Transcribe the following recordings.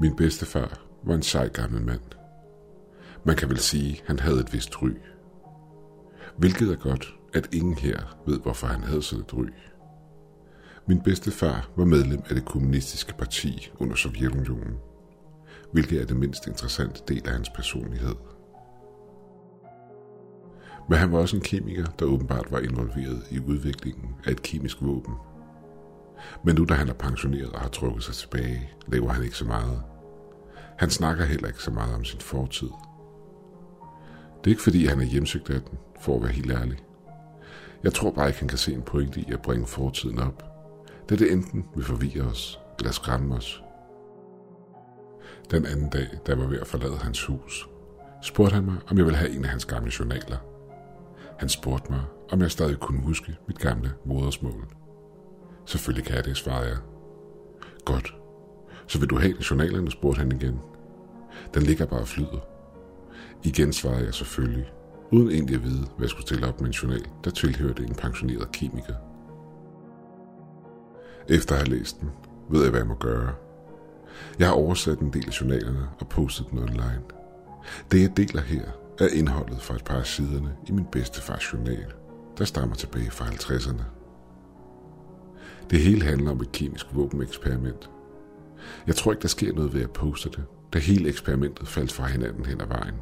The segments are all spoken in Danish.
Min bedstefar var en sej gammel mand. Man kan vel sige, han havde et vist ry. Hvilket er godt, at ingen her ved, hvorfor han havde sådan et ry. Min bedstefar var medlem af det kommunistiske parti under Sovjetunionen, hvilket er det mindst interessante del af hans personlighed. Men han var også en kemiker, der åbenbart var involveret i udviklingen af et kemisk våben. Men nu da han er pensioneret og har trukket sig tilbage, lever han ikke så meget. Han snakker heller ikke så meget om sin fortid. Det er ikke fordi, han er hjemsøgt af den, for at være helt ærlig. Jeg tror bare ikke, han kan se en pointe i at bringe fortiden op, da det enten vil forvirre os eller skræmme os. Den anden dag, da jeg var ved at forlade hans hus, spurgte han mig, om jeg ville have en af hans gamle journaler. Han spurgte mig, om jeg stadig kunne huske mit gamle modersmål. Selvfølgelig kan jeg det, svarede jeg. Godt. Så vil du have journalerne, spurgte han igen. Den ligger bare og flyder. Igen svarede jeg selvfølgelig, uden egentlig at vide, hvad jeg skulle stille op med en journal, der tilhørte en pensioneret kemiker. Efter at have læst den, ved jeg, hvad jeg må gøre. Jeg har oversat en del af journalerne og postet den online. Det, jeg deler her, er indholdet fra et par af siderne i min bedstefars journal, der stammer tilbage fra 50'erne. Det hele handler om et kemisk våbeneksperiment. Jeg tror ikke, der sker noget ved at poste det, da hele eksperimentet faldt fra hinanden hen ad vejen.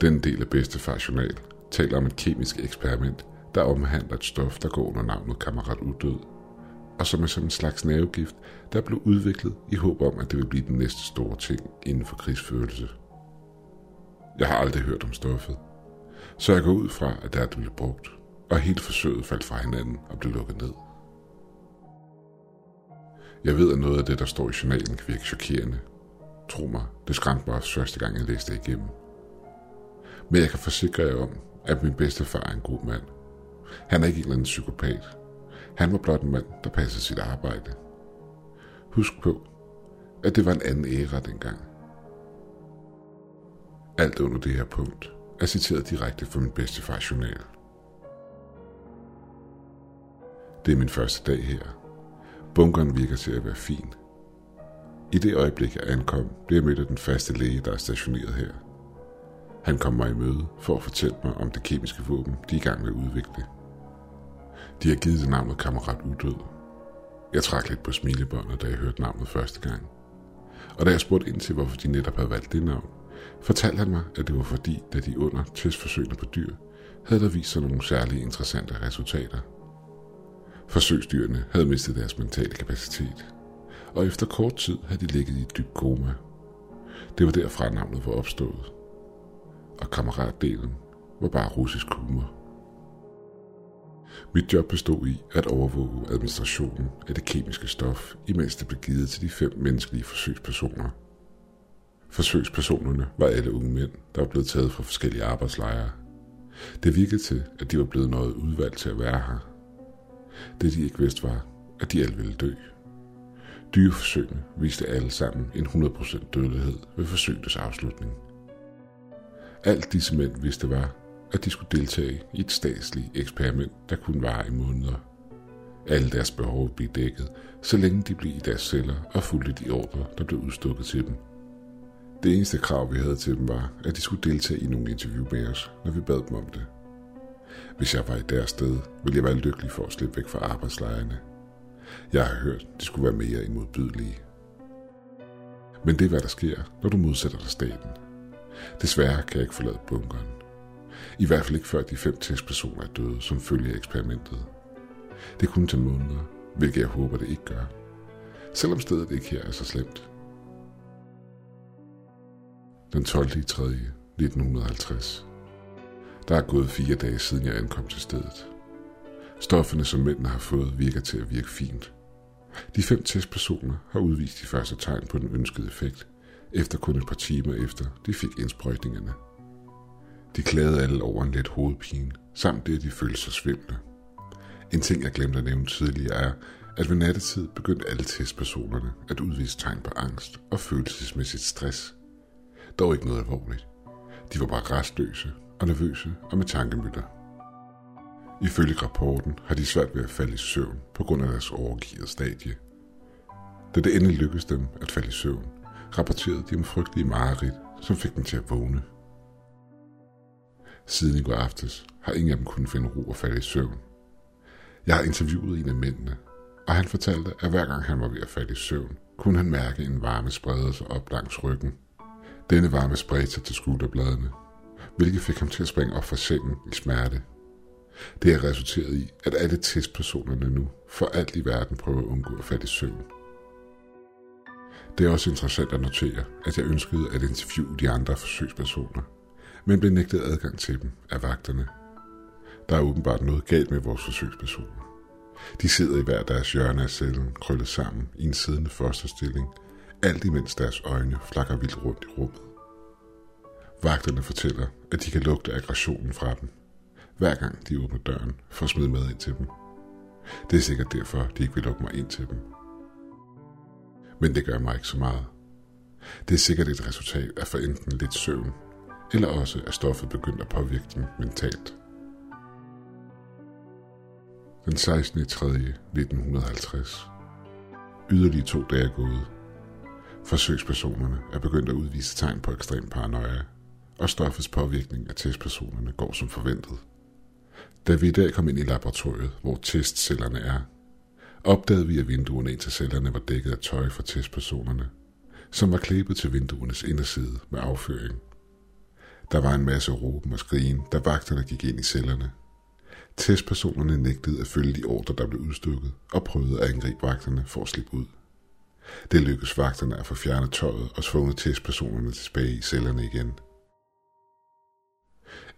Den del af bedstefars journal taler om et kemisk eksperiment, der omhandler et stof, der går under navnet kammerat udød, og som er som en slags nervegift, der blev udviklet i håb om, at det vil blive den næste store ting inden for krigsførelse. Jeg har aldrig hørt om stoffet, så jeg går ud fra, at det er det blev brugt, og hele forsøget faldt fra hinanden og blev lukket ned. Jeg ved, at noget af det, der står i journalen, kan virke chokerende. Tro mig, det skræmte mig også første gang, jeg læste det igennem. Men jeg kan forsikre jer om, at min bedstefar er en god mand. Han er ikke en eller anden psykopat. Han var blot en mand, der passede sit arbejde. Husk på, at det var en anden æra dengang. Alt under det her punkt er citeret direkte fra min bedstefars journal. Det er min første dag her. Bunkeren virker til at være fin. I det øjeblik, jeg ankom, blev jeg mødt af den faste læge, der er stationeret her. Han kom mig i møde for at fortælle mig om det kemiske våben, de er i gang med at udvikle. De har givet det navnet Kammerat Udød. Jeg trak lidt på smilebåndet, da jeg hørte navnet første gang. Og da jeg spurgte ind til, hvorfor de netop havde valgt det navn, fortalte han mig, at det var fordi, da de under testforsøgene på dyr, havde der vist sig nogle særlige interessante resultater. Forsøgsdyrene havde mistet deres mentale kapacitet, og efter kort tid havde de ligget i et dybt koma. Det var derfra navnet var opstået. Og kammeratdelen var bare russisk humor. Mit job bestod i at overvåge administrationen af det kemiske stof, imens det blev givet til de fem menneskelige forsøgspersoner. Forsøgspersonerne var alle unge mænd, der var blevet taget fra forskellige arbejdslejre. Det virkede til, at de var blevet noget udvalgt til at være her. Det de ikke vidste var, at de alle ville dø. Dyreforsøgene viste alle sammen en 100% dødelighed ved forsøgets afslutning. Alt disse mænd vidste var, at de skulle deltage i et statsligt eksperiment, der kunne vare i måneder. Alle deres behov blev dækket, så længe de blev i deres celler og fulgte de ordre, der blev udstukket til dem. Det eneste krav, vi havde til dem, var, at de skulle deltage i nogle interview med os, når vi bad dem om det. Hvis jeg var i deres sted, ville jeg være lykkelig for at slippe væk fra arbejdslejrene. Jeg har hørt, de skulle være mere imodbydelige. Men det er, hvad der sker, når du modsætter dig staten. Desværre kan jeg ikke forlade bunkeren. I hvert fald ikke før de fem testpersoner er døde som følge af eksperimentet. Det kunne tage måneder, hvilket jeg håber, det ikke gør. Selvom stedet ikke her er så slemt. Den 12. i 3. 1950. Der er gået fire dage siden jeg ankom til stedet. Stofferne, som mændene har fået, virker til at virke fint. De fem testpersoner har udvist de første tegn på den ønskede effekt, efter kun et par timer efter de fik indsprøjtningerne. De klagede alle over en let hovedpine, samt det, at de følte sig svimle. En ting, jeg glemte at nævne tidligere, er, at ved nattetid begyndte alle testpersonerne at udvise tegn på angst og følelsesmæssigt stress. Dog ikke noget alvorligt. De var bare restløse og nervøse og med tankemøller. Ifølge rapporten har de svært ved at falde i søvn på grund af deres overgivet stadie. Da det endelig lykkedes dem at falde i søvn, rapporterede de om frygtelige mareridt, som fik dem til at vågne. Siden i går aftes har ingen af dem kunnet finde ro og falde i søvn. Jeg har interviewet en af mændene, og han fortalte, at hver gang han var ved at falde i søvn, kunne han mærke en varme sprede sig op langs ryggen. Denne varme spredte sig til skulderbladene, hvilket fik ham til at springe op fra sengen i smerte. Det har resulteret i, at alle testpersonerne nu for alt i verden prøver at undgå at falde i søvn. Det er også interessant at notere, at jeg ønskede at interviewe de andre forsøgspersoner, men blev nægtet adgang til dem af vagterne. Der er åbenbart noget galt med vores forsøgspersoner. De sidder i hver deres hjørne af cellen, krøllet sammen i en siddende fosterstilling, alt imens deres øjne flakker vildt rundt i rummet. Vagterne fortæller, at de kan lugte aggressionen fra dem, hver gang de åbner døren for at smide mad ind til dem. Det er sikkert derfor, de ikke vil lukke mig ind til dem. Men det gør mig ikke så meget. Det er sikkert et resultat af for enten lidt søvn, eller også er stoffet begyndt at påvirke dem mentalt. Den 16. 3. 1950. Yderligere to dage er gået. Forsøgspersonerne er begyndt at udvise tegn på ekstrem paranoia, og stoffets påvirkning af testpersonerne går som forventet. Da vi i dag kom ind i laboratoriet, hvor testcellerne er, opdagede vi, at vinduerne ind til cellerne var dækket af tøj fra testpersonerne, som var klæbet til vinduernes inderside med afføring. Der var en masse råben og skrigen, da vagterne gik ind i cellerne. Testpersonerne nægtede at følge de ordre, der blev udstukket, og prøvede at angribe vagterne for at slippe ud. Det lykkedes vagterne at få fjernet tøjet og svunget testpersonerne tilbage i cellerne igen.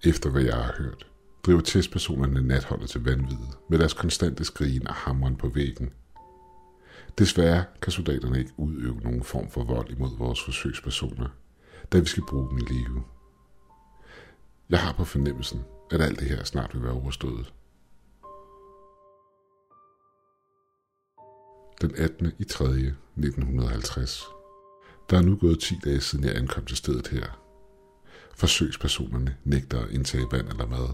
Efter hvad jeg har hørt, driver testpersonerne natholdet til vanvid med deres konstante skrigen og hammeren på væggen. Desværre kan soldaterne ikke udøve nogen form for vold imod vores forsøgspersoner, da vi skal bruge dem i live. Jeg har på fornemmelsen, at alt det her snart vil være overstået. Den 18. i 3. 1950. Der er nu gået 10 dage siden jeg ankom til stedet her. Forsøgspersonerne nægter at indtage vand eller mad.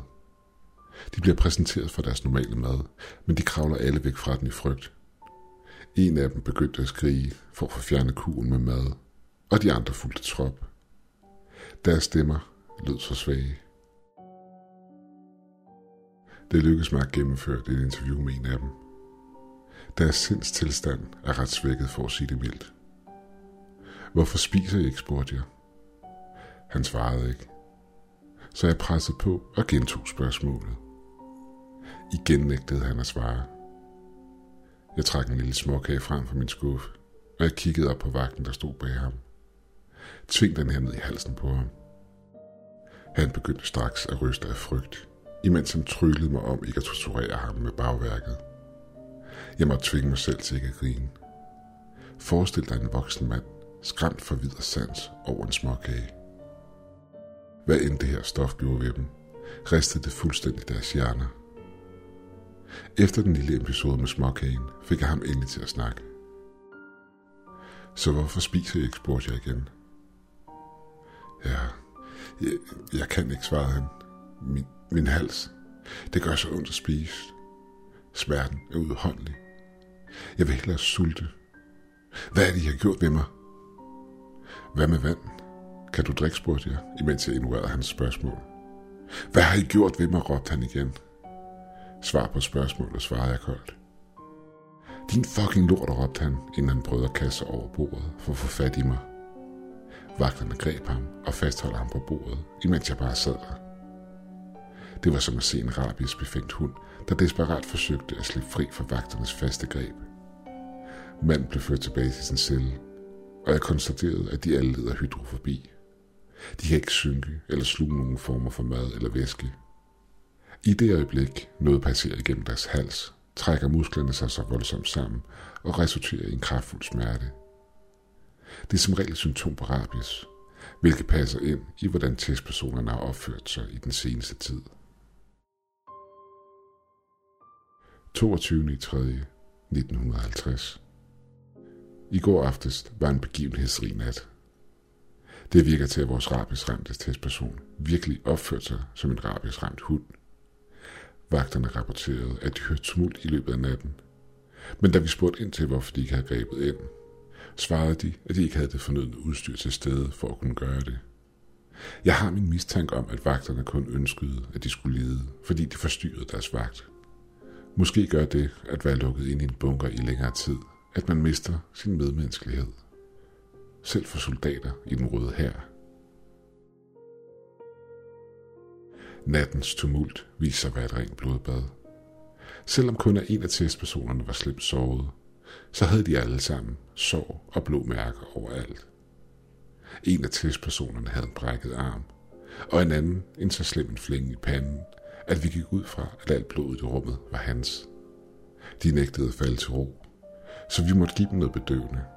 De bliver præsenteret for deres normale mad, men de kravler alle væk fra den i frygt. En af dem begyndte at skrige for at få fjernet kuglen med mad, og de andre fulgte trop. Deres stemmer lød så svage. Det lykkedes mig at gennemføre et interview med en af dem. Deres sindstilstand er ret svækket for at sige det mildt. Hvorfor spiser I ikke, spurgte jeg. Han svarede ikke. Så jeg pressede på og gentog spørgsmålet. Igen nægtede han at svare. Jeg trak en lille småkage frem fra min skuffe, og jeg kiggede op på vagten, der stod bag ham. Tving den her ned i halsen på ham. Han begyndte straks at ryste af frygt, imens han tryllede mig om ikke at torturere ham med bagværket. Jeg måtte tvinge mig selv til ikke at grine. Forestil dig en voksen mand, skræmt for videre sans over en småkage. Hvad end det her stof gjorde ved dem, ristede det fuldstændig deres hjerner. Efter den lille episode med småkagen, fik jeg ham endelig til at snakke. Så hvorfor spiser I ikke, spurgte jeg igen. Ja, jeg, jeg kan ikke, svarede han. Min, min hals, det gør så ondt at spise. Smerten er udholdelig. Jeg vil hellere sulte. Hvad er det, I har gjort ved mig? Hvad med vand? Kan du drikke, spurgte jeg, imens jeg ignorerede hans spørgsmål. Hvad har I gjort ved mig, råbte han igen. Svar på spørgsmålet svarede jeg koldt. Din fucking lort, råbte han, inden han prøvede at kaste sig over bordet for at få fat i mig. Vagterne greb ham og fastholdt ham på bordet, imens jeg bare sad der. Det var som at se en rabies befængt hund, der desperat forsøgte at slippe fri fra vagternes faste greb. Manden blev ført tilbage til sin celle, og jeg konstaterede, at de alle led af hydrofobi. De kan ikke synke eller sluge nogen former for mad eller væske. I det øjeblik noget passerer igennem deres hals, trækker musklerne sig så voldsomt sammen og resulterer i en kraftfuld smerte. Det er som regel et symptom på rabies, hvilket passer ind i, hvordan testpersonerne har opført sig i den seneste tid. 22. 3. 1950 I går aftes var en begivenhedsrig nat. Det virker til, at vores rabiesramte testperson virkelig opførte sig som en rabiesramt hund. Vagterne rapporterede, at de hørte tumult i løbet af natten. Men da vi spurgte ind til, hvorfor de ikke havde grebet ind, svarede de, at de ikke havde det fornødne udstyr til stede for at kunne gøre det. Jeg har min mistanke om, at vagterne kun ønskede, at de skulle lide, fordi de forstyrrede deres vagt. Måske gør det, at være lukket ind i en bunker i længere tid, at man mister sin medmenneskelighed. Selv for soldater i den røde her. Nattens tumult viser sig at være et rent blodbad. Selvom kun en af testpersonerne var slemt såret, så havde de alle sammen sår og blå mærker overalt. En af testpersonerne havde en brækket arm, og en anden en så slem en flænge i panden, at vi gik ud fra, at alt blodet i rummet var hans. De nægtede at falde til ro, så vi måtte give dem noget bedøvende.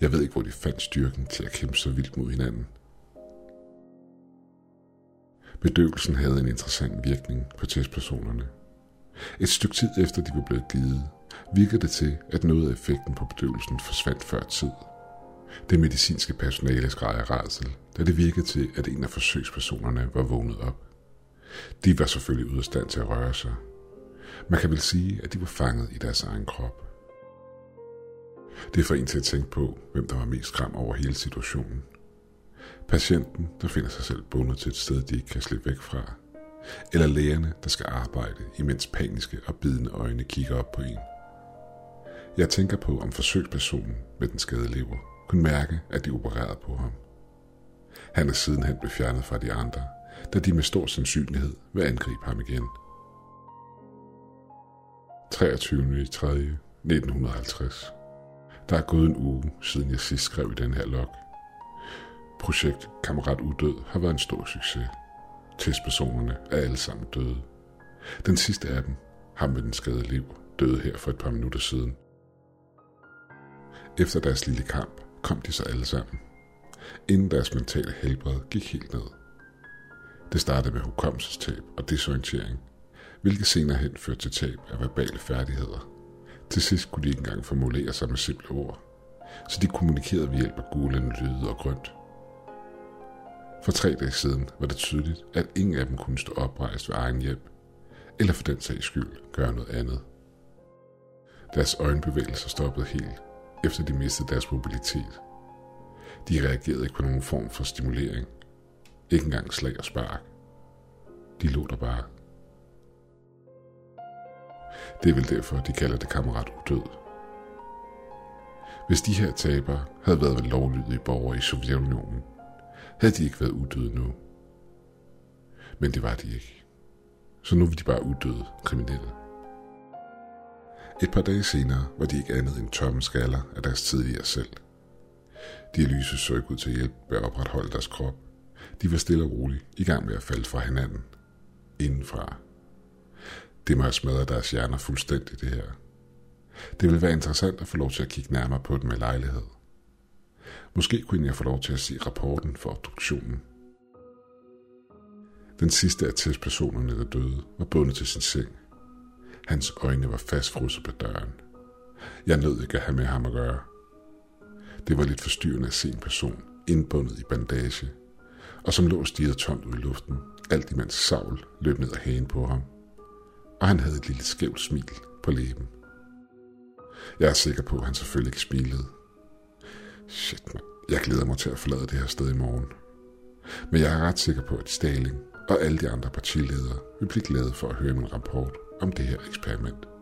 Jeg ved ikke, hvor de fandt styrken til at kæmpe så vildt mod hinanden. Bedøvelsen havde en interessant virkning på testpersonerne. Et stykke tid efter de var blevet givet, virkede det til, at noget af effekten på bedøvelsen forsvandt før tid. Det medicinske personale skreg af rædsel, da det virkede til, at en af forsøgspersonerne var vågnet op. De var selvfølgelig ude af stand til at røre sig. Man kan vel sige, at de var fanget i deres egen krop. Det får en til at tænke på, hvem der var mest kram over hele situationen. Patienten, der finder sig selv bundet til et sted, de ikke kan slippe væk fra. Eller lægerne, der skal arbejde, imens paniske og bidende øjne kigger op på en. Jeg tænker på, om forsøgspersonen med den skadede lever kunne mærke, at de opererede på ham. Han er sidenhen blevet fjernet fra de andre, da de med stor sandsynlighed vil angribe ham igen. 23. Der er gået en uge, siden jeg sidst skrev i den her log. Projekt Kammerat Udød har været en stor succes. Testpersonerne er alle sammen døde. Den sidste af dem, ham med den skadede liv, døde her for et par minutter siden. Efter deres lille kamp kom de så alle sammen, inden deres mentale helbred gik helt ned. Det startede med hukommelsestab og desorientering, hvilket senere hen førte til tab af verbale færdigheder. Til sidst kunne de ikke engang formulere sig med simple ord, så de kommunikerede ved hjælp af gulende lyde og grønt. For tre dage siden var det tydeligt, at ingen af dem kunne stå oprejst ved egen hjælp, eller for den sags skyld gøre noget andet. Deres øjenbevægelser stoppede helt, efter de mistede deres mobilitet. De reagerede ikke på nogen form for stimulering. Ikke engang slag og spark. De lå der bare. Det er vel derfor, de kalder det kammerat udød. Hvis de her tabere havde været lovlydige borgere i Sovjetunionen, havde de ikke været udøde nu. Men det var de ikke. Så nu var de bare udøde kriminelle. Et par dage senere var de ikke andet end tomme skaller af deres tidligere selv. Dialyse så ikke ud til hjælp ved at opretholde deres krop. De var stille og roligt i gang med at falde fra hinanden. Indenfra. Det må have smadret deres hjerner fuldstændig, det her. Det vil være interessant at få lov til at kigge nærmere på den med lejlighed. Måske kunne jeg få lov til at se rapporten for obduktionen. Den sidste af testpersonerne, der døde, var bundet til sin seng. Hans øjne var fastfrosset på døren. Jeg nød ikke at have med ham at gøre. Det var lidt forstyrrende at se en person indbundet i bandage, og som lå og tomt ud i luften, alt imens Saul løb ned ad hagen på ham. Og han havde et lille skævt smil på læben. Jeg er sikker på, at han selvfølgelig ikke smilede. Shit, man. Jeg glæder mig til at forlade det her sted i morgen. Men jeg er ret sikker på, at Staling og alle de andre partiledere vil blive glade for at høre min rapport om det her eksperiment.